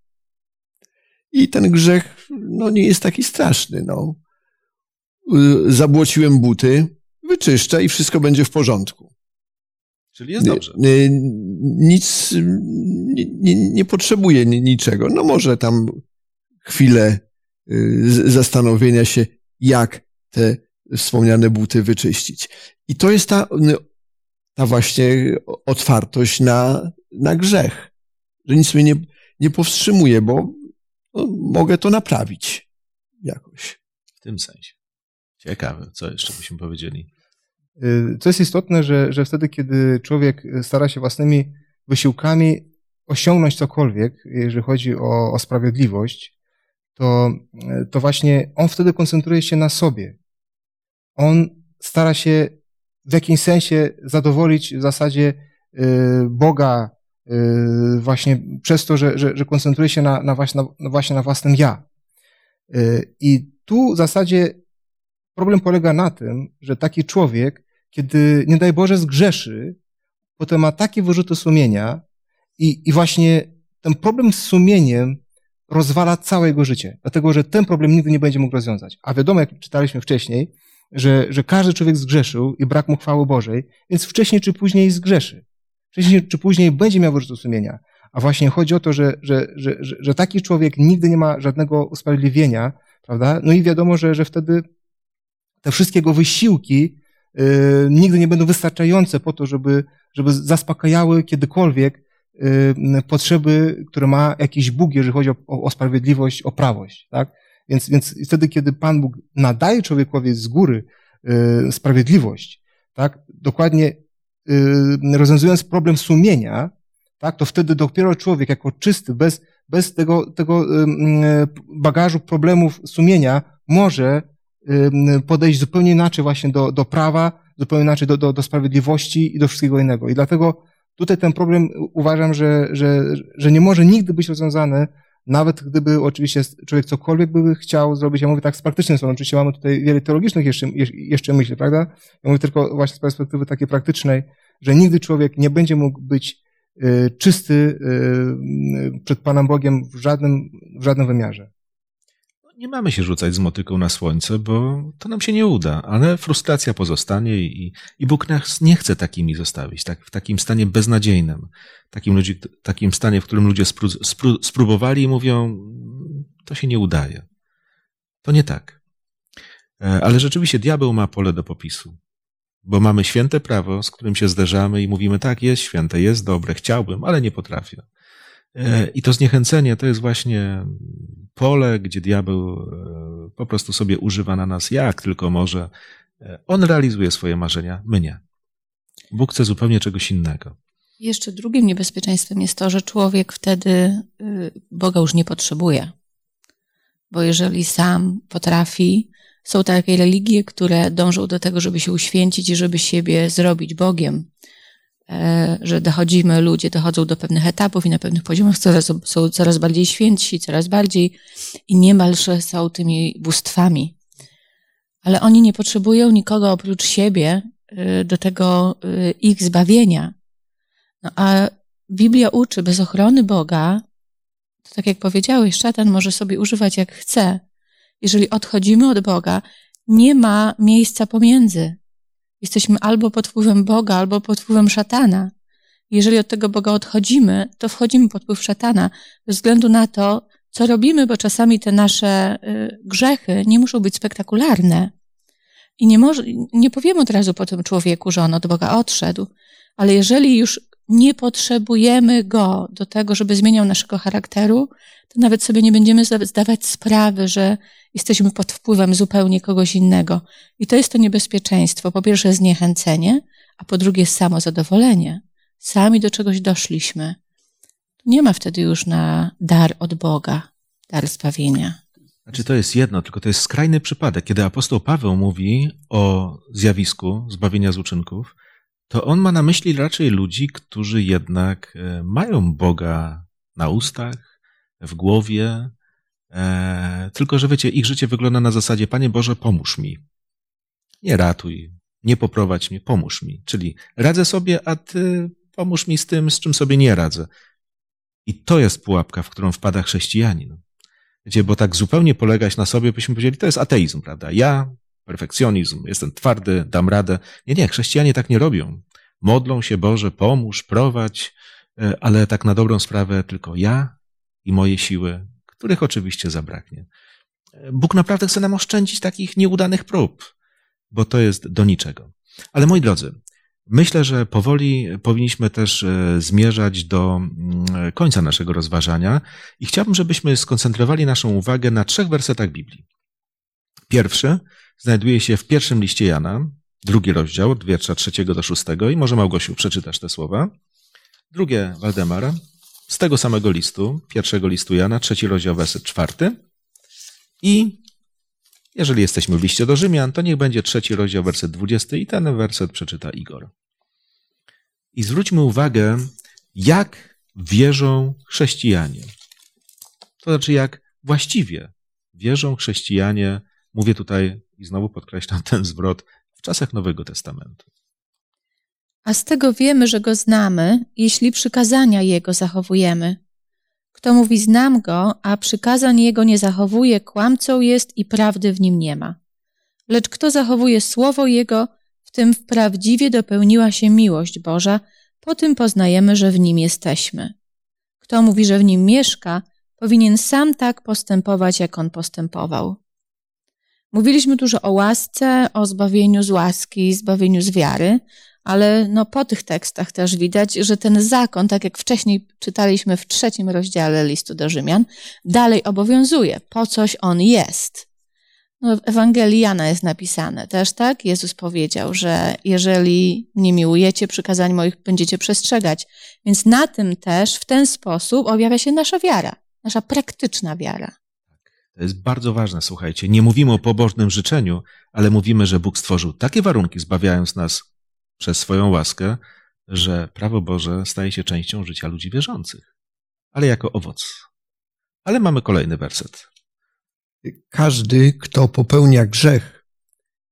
I ten grzech no, nie jest taki straszny. No. Zabłociłem buty, wyczyszczę i wszystko będzie w porządku. Czyli jest dobrze. Nic nie, nie, nie potrzebuję niczego. No może tam chwilę y, zastanowienia się, jak te wspomniane buty wyczyścić. I to jest ta, ta właśnie otwartość na, na grzech, że nic mnie nie, nie powstrzymuje, bo no, mogę to naprawić jakoś. W tym sensie. Ciekawe, co jeszcze byśmy powiedzieli. Y, co jest istotne, że, że wtedy, kiedy człowiek stara się własnymi wysiłkami osiągnąć cokolwiek, jeżeli chodzi o, o sprawiedliwość, to, to właśnie on wtedy koncentruje się na sobie. On stara się w jakimś sensie zadowolić w zasadzie y, Boga y, właśnie przez to, że, że, że koncentruje się na, na, właśnie, na, właśnie na własnym ja. I tu w zasadzie problem polega na tym, że taki człowiek kiedy, nie daj Boże, zgrzeszy, potem ma takie wyrzuty sumienia i, i właśnie ten problem z sumieniem rozwala całe jego życie, dlatego że ten problem nigdy nie będzie mógł rozwiązać. A wiadomo, jak czytaliśmy wcześniej, że, że każdy człowiek zgrzeszył i brak mu chwały Bożej, więc wcześniej czy później zgrzeszy. Wcześniej czy później będzie miał wyrzuty sumienia. A właśnie chodzi o to, że, że, że, że, taki człowiek nigdy nie ma żadnego usprawiedliwienia, prawda? No i wiadomo, że, że wtedy te wszystkie jego wysiłki Y, nigdy nie będą wystarczające po to, żeby, żeby zaspokajały kiedykolwiek y, potrzeby, które ma jakiś Bóg, jeżeli chodzi o, o sprawiedliwość, o prawość. Tak? Więc, więc wtedy, kiedy Pan Bóg nadaje człowiekowi z góry y, sprawiedliwość, tak? dokładnie rozwiązując problem sumienia, tak? to wtedy dopiero człowiek jako czysty, bez, bez tego, tego bagażu problemów sumienia może podejść zupełnie inaczej właśnie do, do prawa, zupełnie inaczej do, do, do sprawiedliwości i do wszystkiego innego. I dlatego tutaj ten problem uważam, że, że, że nie może nigdy być rozwiązany, nawet gdyby oczywiście człowiek cokolwiek by chciał zrobić, ja mówię tak z praktycznej strony, oczywiście mamy tutaj wiele teologicznych jeszcze, jeszcze myśli, prawda? Ja mówię tylko właśnie z perspektywy takiej praktycznej, że nigdy człowiek nie będzie mógł być y, czysty y, przed Panem Bogiem w żadnym, w żadnym wymiarze nie mamy się rzucać z motyką na słońce, bo to nam się nie uda, ale frustracja pozostanie i, i Bóg nas nie chce takimi zostawić, tak, w takim stanie beznadziejnym, takim, ludzi, takim stanie, w którym ludzie spró, spró, spróbowali i mówią, to się nie udaje. To nie tak. E, ale rzeczywiście diabeł ma pole do popisu, bo mamy święte prawo, z którym się zderzamy i mówimy, tak, jest święte, jest dobre, chciałbym, ale nie potrafię. E, I to zniechęcenie to jest właśnie pole, gdzie diabeł e, po prostu sobie używa na nas jak tylko może. E, on realizuje swoje marzenia, my nie. Bóg chce zupełnie czegoś innego. Jeszcze drugim niebezpieczeństwem jest to, że człowiek wtedy y, Boga już nie potrzebuje. Bo jeżeli sam potrafi, są takie religie, które dążą do tego, żeby się uświęcić i żeby siebie zrobić Bogiem. E, że dochodzimy, ludzie dochodzą do pewnych etapów i na pewnych poziomach coraz, są coraz bardziej świętsi, coraz bardziej i niemalże są tymi bóstwami. Ale oni nie potrzebują nikogo oprócz siebie e, do tego e, ich zbawienia. No a Biblia uczy, bez ochrony Boga, to tak jak powiedziałeś, szatan może sobie używać jak chce. Jeżeli odchodzimy od Boga, nie ma miejsca pomiędzy. Jesteśmy albo pod wpływem Boga, albo pod wpływem szatana. Jeżeli od tego Boga odchodzimy, to wchodzimy pod wpływ szatana, bez względu na to, co robimy, bo czasami te nasze y, grzechy nie muszą być spektakularne. I nie, może, nie powiemy od razu po tym człowieku, że on od Boga odszedł, ale jeżeli już nie potrzebujemy go do tego, żeby zmieniał naszego charakteru, to nawet sobie nie będziemy zdawać sprawy, że jesteśmy pod wpływem zupełnie kogoś innego. I to jest to niebezpieczeństwo. Po pierwsze zniechęcenie, a po drugie samozadowolenie. Sami do czegoś doszliśmy. Nie ma wtedy już na dar od Boga, dar zbawienia. Znaczy to jest jedno, tylko to jest skrajny przypadek. Kiedy apostoł Paweł mówi o zjawisku zbawienia z uczynków, to on ma na myśli raczej ludzi, którzy jednak e, mają Boga na ustach, w głowie, e, tylko że wiecie, ich życie wygląda na zasadzie, Panie Boże, pomóż mi. Nie ratuj, nie poprowadź mnie, pomóż mi. Czyli radzę sobie, a Ty pomóż mi z tym, z czym sobie nie radzę. I to jest pułapka, w którą wpada chrześcijanin. Wiecie, bo tak zupełnie polegać na sobie, byśmy powiedzieli, to jest ateizm, prawda? Ja perfekcjonizm, jestem twardy, dam radę. Nie, nie, chrześcijanie tak nie robią. Modlą się, Boże, pomóż, prowadź, e, ale tak na dobrą sprawę tylko ja i moje siły, których oczywiście zabraknie. Bóg naprawdę chce nam oszczędzić takich nieudanych prób. bo to jest do niczego. Ale moi drodzy, myślę, że powoli powinniśmy też e, zmierzać do mm, końca naszego rozważania i chciałbym, żebyśmy skoncentrowali naszą uwagę na trzech wersetach Biblii. Pierwszy znajduje się w pierwszym liście Jana, drugi rozdział, od wiersza trzeciego do szóstego i może Małgosiu przeczytasz te słowa. Drugie Waldemar, z tego samego listu, pierwszego listu Jana, trzeci rozdział, werset czwarty. I jeżeli jesteśmy w liście do Rzymian, to niech będzie trzeci rozdział, werset dwudziesty i ten werset przeczyta Igor. I zwróćmy uwagę, jak wierzą chrześcijanie. To znaczy, jak właściwie wierzą chrześcijanie, mówię tutaj i znowu podkreślam ten zwrot, w czasach Nowego Testamentu. A z tego wiemy, że go znamy, jeśli przykazania jego zachowujemy. Kto mówi znam go, a przykazań jego nie zachowuje, kłamcą jest i prawdy w nim nie ma. Lecz kto zachowuje słowo jego, w tym wprawdziwie dopełniła się miłość Boża, po tym poznajemy, że w nim jesteśmy. Kto mówi, że w nim mieszka, powinien sam tak postępować, jak on postępował. Mówiliśmy dużo o łasce, o zbawieniu z łaski, zbawieniu z wiary, ale no po tych tekstach też widać, że ten zakon, tak jak wcześniej czytaliśmy w trzecim rozdziale listu do Rzymian, dalej obowiązuje. Po coś on jest. No, w Ewangelii Jana jest napisane też, tak? Jezus powiedział, że jeżeli nie miłujecie przykazań moich, będziecie przestrzegać. Więc na tym też, w ten sposób objawia się nasza wiara, nasza praktyczna wiara. To jest bardzo ważne, słuchajcie. Nie mówimy o pobożnym życzeniu, ale mówimy, że Bóg stworzył takie warunki, zbawiając nas przez swoją łaskę, że prawo Boże staje się częścią życia ludzi wierzących, ale jako owoc. Ale mamy kolejny werset. Każdy, kto popełnia grzech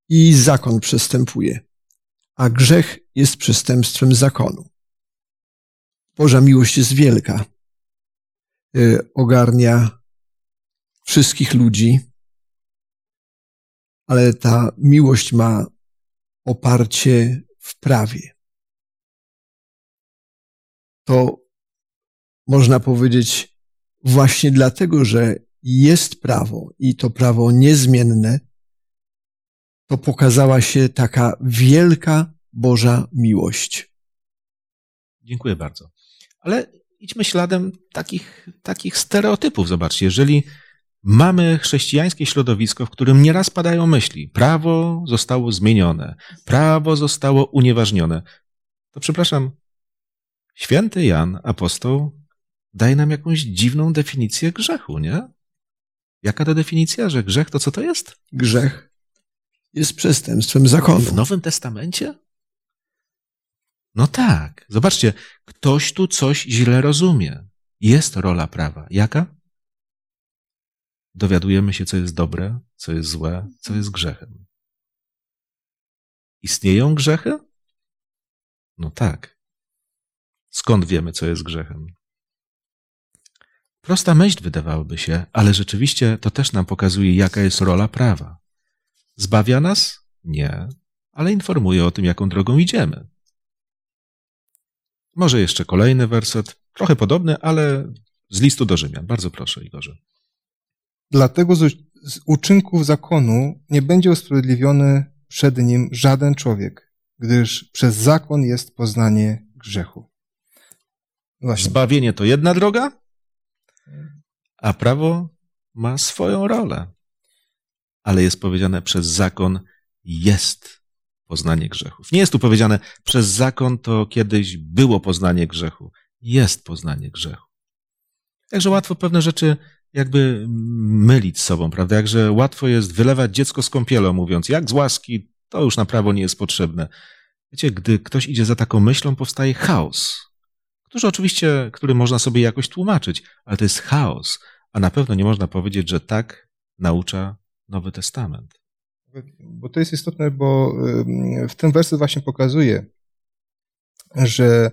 i zakon przestępuje, a grzech jest przestępstwem zakonu. Boża miłość jest wielka. Y, ogarnia wszystkich ludzi, ale ta miłość ma oparcie w prawie. To można powiedzieć właśnie dlatego, że jest prawo i to prawo niezmienne, to pokazała się taka wielka Boża miłość. Dziękuję bardzo. Ale idźmy śladem takich, takich stereotypów. Zobaczcie, jeżeli Mamy chrześcijańskie środowisko, w którym nieraz padają myśli. Prawo zostało zmienione, prawo zostało unieważnione. To przepraszam, święty Jan, apostoł, daje nam jakąś dziwną definicję grzechu, nie? Jaka to definicja, że grzech to co to jest? Grzech jest przestępstwem zakonu. W Nowym Testamencie? No tak. Zobaczcie, ktoś tu coś źle rozumie. Jest rola prawa. Jaka? Dowiadujemy się, co jest dobre, co jest złe, co jest grzechem. Istnieją grzechy? No tak. Skąd wiemy, co jest grzechem? Prosta myśl wydawałoby się, ale rzeczywiście to też nam pokazuje, jaka jest rola prawa. Zbawia nas? Nie, ale informuje o tym, jaką drogą idziemy. Może jeszcze kolejny werset, trochę podobny, ale z listu do Rzymian. Bardzo proszę, Igorze. Dlatego z, z uczynków zakonu nie będzie usprawiedliwiony przed nim żaden człowiek, gdyż przez zakon jest poznanie grzechu. Właśnie. Zbawienie to jedna droga, a prawo ma swoją rolę. Ale jest powiedziane przez zakon jest poznanie grzechów. Nie jest tu powiedziane przez zakon to kiedyś było poznanie grzechu. Jest poznanie grzechu. Także łatwo pewne rzeczy jakby mylić z sobą, prawda? Jakże łatwo jest wylewać dziecko z kąpielą, mówiąc, jak z łaski, to już na prawo nie jest potrzebne. Wiecie, gdy ktoś idzie za taką myślą, powstaje chaos, który oczywiście, który można sobie jakoś tłumaczyć, ale to jest chaos, a na pewno nie można powiedzieć, że tak naucza Nowy Testament. Bo to jest istotne, bo w tym wersie właśnie pokazuje, że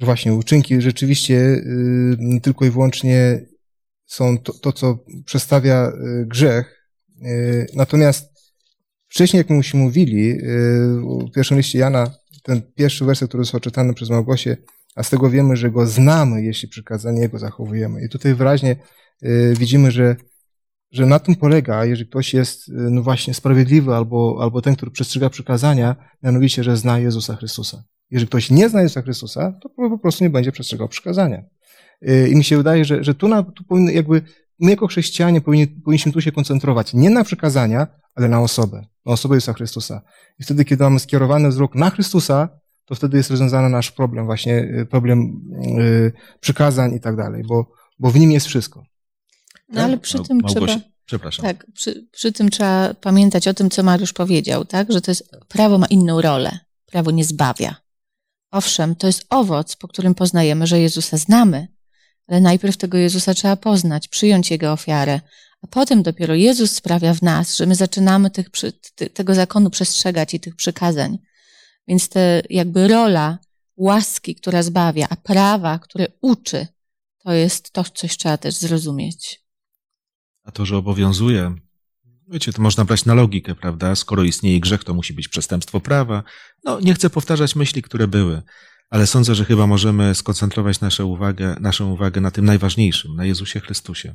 właśnie uczynki rzeczywiście tylko i wyłącznie są to, to co przedstawia y, grzech. Y, natomiast wcześniej, jak myśmy mówili, y, w pierwszym liście Jana, ten pierwszy werset, który został czytany przez Małgosię, a z tego wiemy, że go znamy, jeśli przykazanie jego zachowujemy. I tutaj wyraźnie widzimy, że że na tym polega, jeżeli ktoś jest, no właśnie, sprawiedliwy albo, albo ten, który przestrzega przykazania, mianowicie, że zna Jezusa Chrystusa. Jeżeli ktoś nie zna Jezusa Chrystusa, to po prostu nie będzie przestrzegał przykazania. Y, I mi się wydaje, że, że tu, na, tu powinny jakby, my jako chrześcijanie powinni, powinniśmy tu się koncentrować nie na przykazania, ale na osobę, na osobę Jezusa Chrystusa. I wtedy, kiedy mamy skierowany wzrok na Chrystusa, to wtedy jest rozwiązany nasz problem, właśnie y, problem yy, przykazań i tak dalej, bo, bo w nim jest wszystko. No ale przy tym Małgosia, trzeba. Przepraszam. Tak, przy, przy tym trzeba pamiętać o tym, co Mariusz powiedział, tak? Że to jest prawo ma inną rolę. Prawo nie zbawia. Owszem, to jest owoc, po którym poznajemy, że Jezusa znamy, ale najpierw tego Jezusa trzeba poznać, przyjąć Jego ofiarę, a potem dopiero Jezus sprawia w nas, że my zaczynamy tych, ty, tego zakonu przestrzegać i tych przykazań. Więc te jakby rola łaski, która zbawia, a prawa, które uczy, to jest to, coś trzeba też zrozumieć. A to, że obowiązuje, wiecie, to można brać na logikę, prawda? Skoro istnieje grzech, to musi być przestępstwo prawa. No, nie chcę powtarzać myśli, które były, ale sądzę, że chyba możemy skoncentrować naszą uwagę, naszą uwagę na tym najważniejszym, na Jezusie Chrystusie,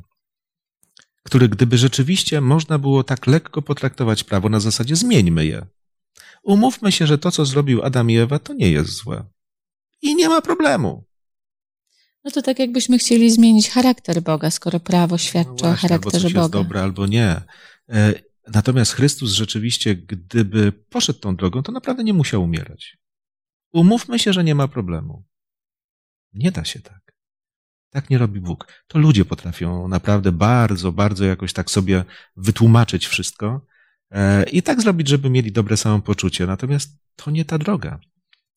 który gdyby rzeczywiście można było tak lekko potraktować prawo na zasadzie zmieńmy je. Umówmy się, że to, co zrobił Adam i Ewa, to nie jest złe. I nie ma problemu. No to tak jakbyśmy chcieli zmienić charakter Boga, skoro prawo świadczy no właśnie, o charakterze albo coś Boga. jest dobre, albo nie. E, natomiast Chrystus rzeczywiście, gdyby poszedł tą drogą, to naprawdę nie musiał umierać. Umówmy się, że nie ma problemu. Nie da się tak. Tak nie robi Bóg. To ludzie potrafią naprawdę bardzo, bardzo jakoś tak sobie wytłumaczyć wszystko e, i tak zrobić, żeby mieli dobre samopoczucie. Natomiast to nie ta droga.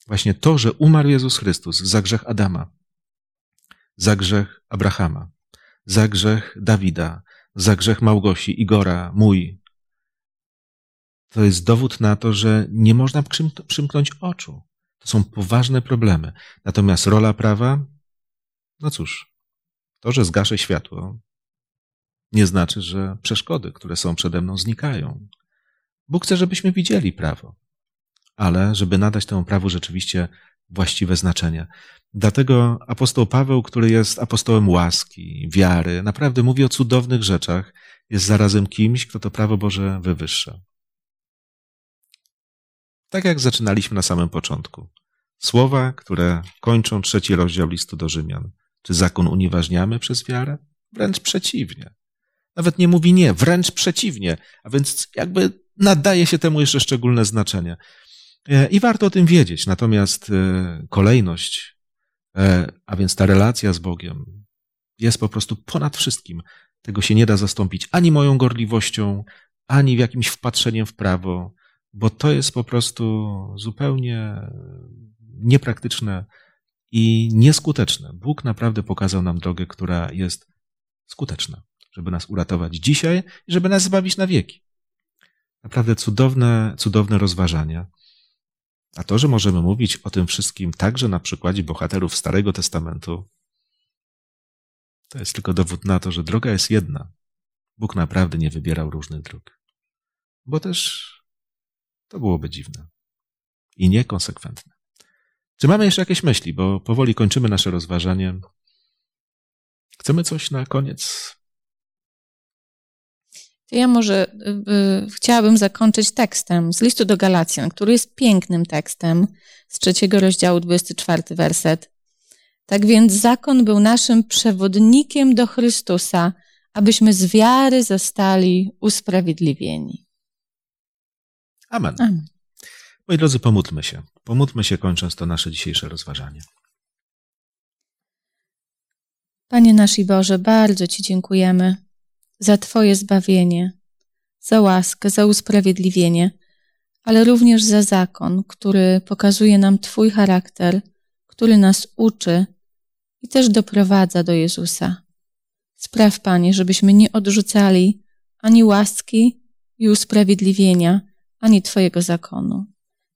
Właśnie to, że umarł Jezus Chrystus za grzech Adama, za grzech Abrahama, za grzech Dawida, za grzech Małgosi, Igora, mój. To jest dowód na to, że nie można przymknąć oczu. To są poważne problemy. Natomiast rola prawa, no cóż, to, że zgaszę światło, nie znaczy, że przeszkody, które są przede mną, znikają. Bóg chce, żebyśmy widzieli prawo, ale żeby nadać temu prawu rzeczywiście właściwe znaczenie. Dlatego apostoł Paweł, który jest apostołem łaski, wiary, naprawdę mówi o cudownych rzeczach, jest zarazem kimś, kto to prawo Boże wywyższa. Tak jak zaczynaliśmy na samym początku. Słowa, które kończą trzeci rozdział listu do Rzymian. Czy zakon unieważniamy przez wiarę? Wręcz przeciwnie. Nawet nie mówi nie, wręcz przeciwnie, a więc jakby nadaje się temu jeszcze szczególne znaczenie. E, I warto o tym wiedzieć. Natomiast e, kolejność, e, a więc ta relacja z Bogiem, jest po prostu ponad wszystkim. Tego się nie da zastąpić ani moją gorliwością, ani jakimś wpatrzeniem w prawo, bo to jest po prostu zupełnie niepraktyczne i nieskuteczne. Bóg naprawdę pokazał nam drogę, która jest skuteczna, żeby nas uratować dzisiaj i żeby nas zbawić na wieki. Naprawdę cudowne, cudowne rozważania. A to, że możemy mówić o tym wszystkim także na przykładzie bohaterów Starego Testamentu, to jest tylko dowód na to, że droga jest jedna. Bóg naprawdę nie wybierał różnych dróg. Bo też to byłoby dziwne i niekonsekwentne. Czy mamy jeszcze jakieś myśli? Bo powoli kończymy nasze rozważanie. Chcemy coś na koniec ja może y, y, chciałabym zakończyć tekstem z listu do Galacjan, który jest pięknym tekstem z trzeciego rozdziału, 24 werset. Tak więc zakon był naszym przewodnikiem do Chrystusa, abyśmy z wiary zostali usprawiedliwieni. Amen. Amen. Moi drodzy, pomódlmy się. Pomódlmy się, kończąc to nasze dzisiejsze rozważanie. Panie nasz i Boże, bardzo Ci dziękujemy za Twoje zbawienie, za łaskę, za usprawiedliwienie, ale również za zakon, który pokazuje nam Twój charakter, który nas uczy i też doprowadza do Jezusa. Spraw, Panie, żebyśmy nie odrzucali ani łaski i usprawiedliwienia, ani Twojego zakonu.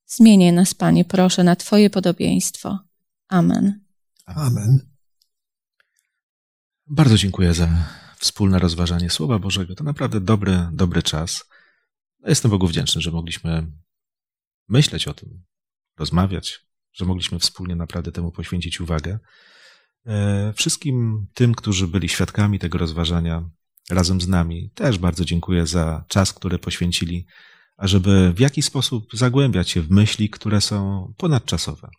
Zmieniaj nas, Panie, proszę, na Twoje podobieństwo. Amen. Amen. Bardzo dziękuję za wspólne rozważanie Słowa Bożego. To naprawdę dobry, dobry czas. Jestem Bogu wdzięczny, że mogliśmy myśleć o tym, rozmawiać, że mogliśmy wspólnie naprawdę temu poświęcić uwagę. E, wszystkim tym, którzy byli świadkami tego rozważania, razem z nami. Też bardzo dziękuję za czas, który poświęcili, ażeby w jakiś sposób zagłębiać się w myśli, które są ponadczasowe.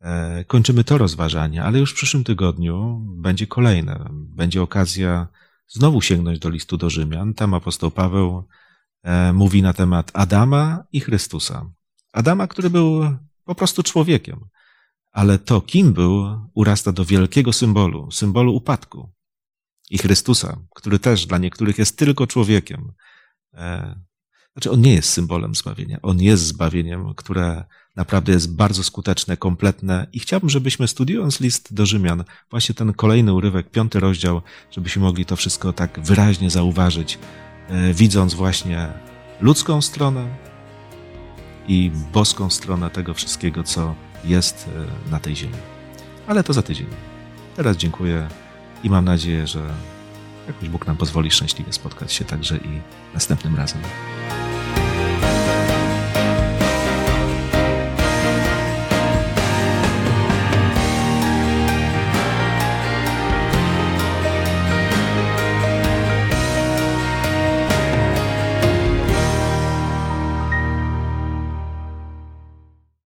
E, kończymy to rozważanie, ale już w przyszłym tygodniu będzie kolejne. Będzie okazja znowu sięgnąć do listu do Rzymian. Tam apostoł Paweł e, mówi na temat Adama i Chrystusa. Adama, który był po prostu człowiekiem, ale to, kim był, urasta do wielkiego symbolu, symbolu upadku. I Chrystusa, który też dla niektórych jest tylko człowiekiem. Znaczy, on nie jest symbolem zbawienia. On jest zbawieniem, które naprawdę jest bardzo skuteczne, kompletne i chciałbym, żebyśmy studiując list do Rzymian, właśnie ten kolejny urywek, piąty rozdział, żebyśmy mogli to wszystko tak wyraźnie zauważyć, e, widząc właśnie ludzką stronę i boską stronę tego wszystkiego, co jest e, na tej ziemi. Ale to za tydzień. Teraz dziękuję i mam nadzieję, że jakoś Bóg nam pozwoli szczęśliwie spotkać się także i następnym razem.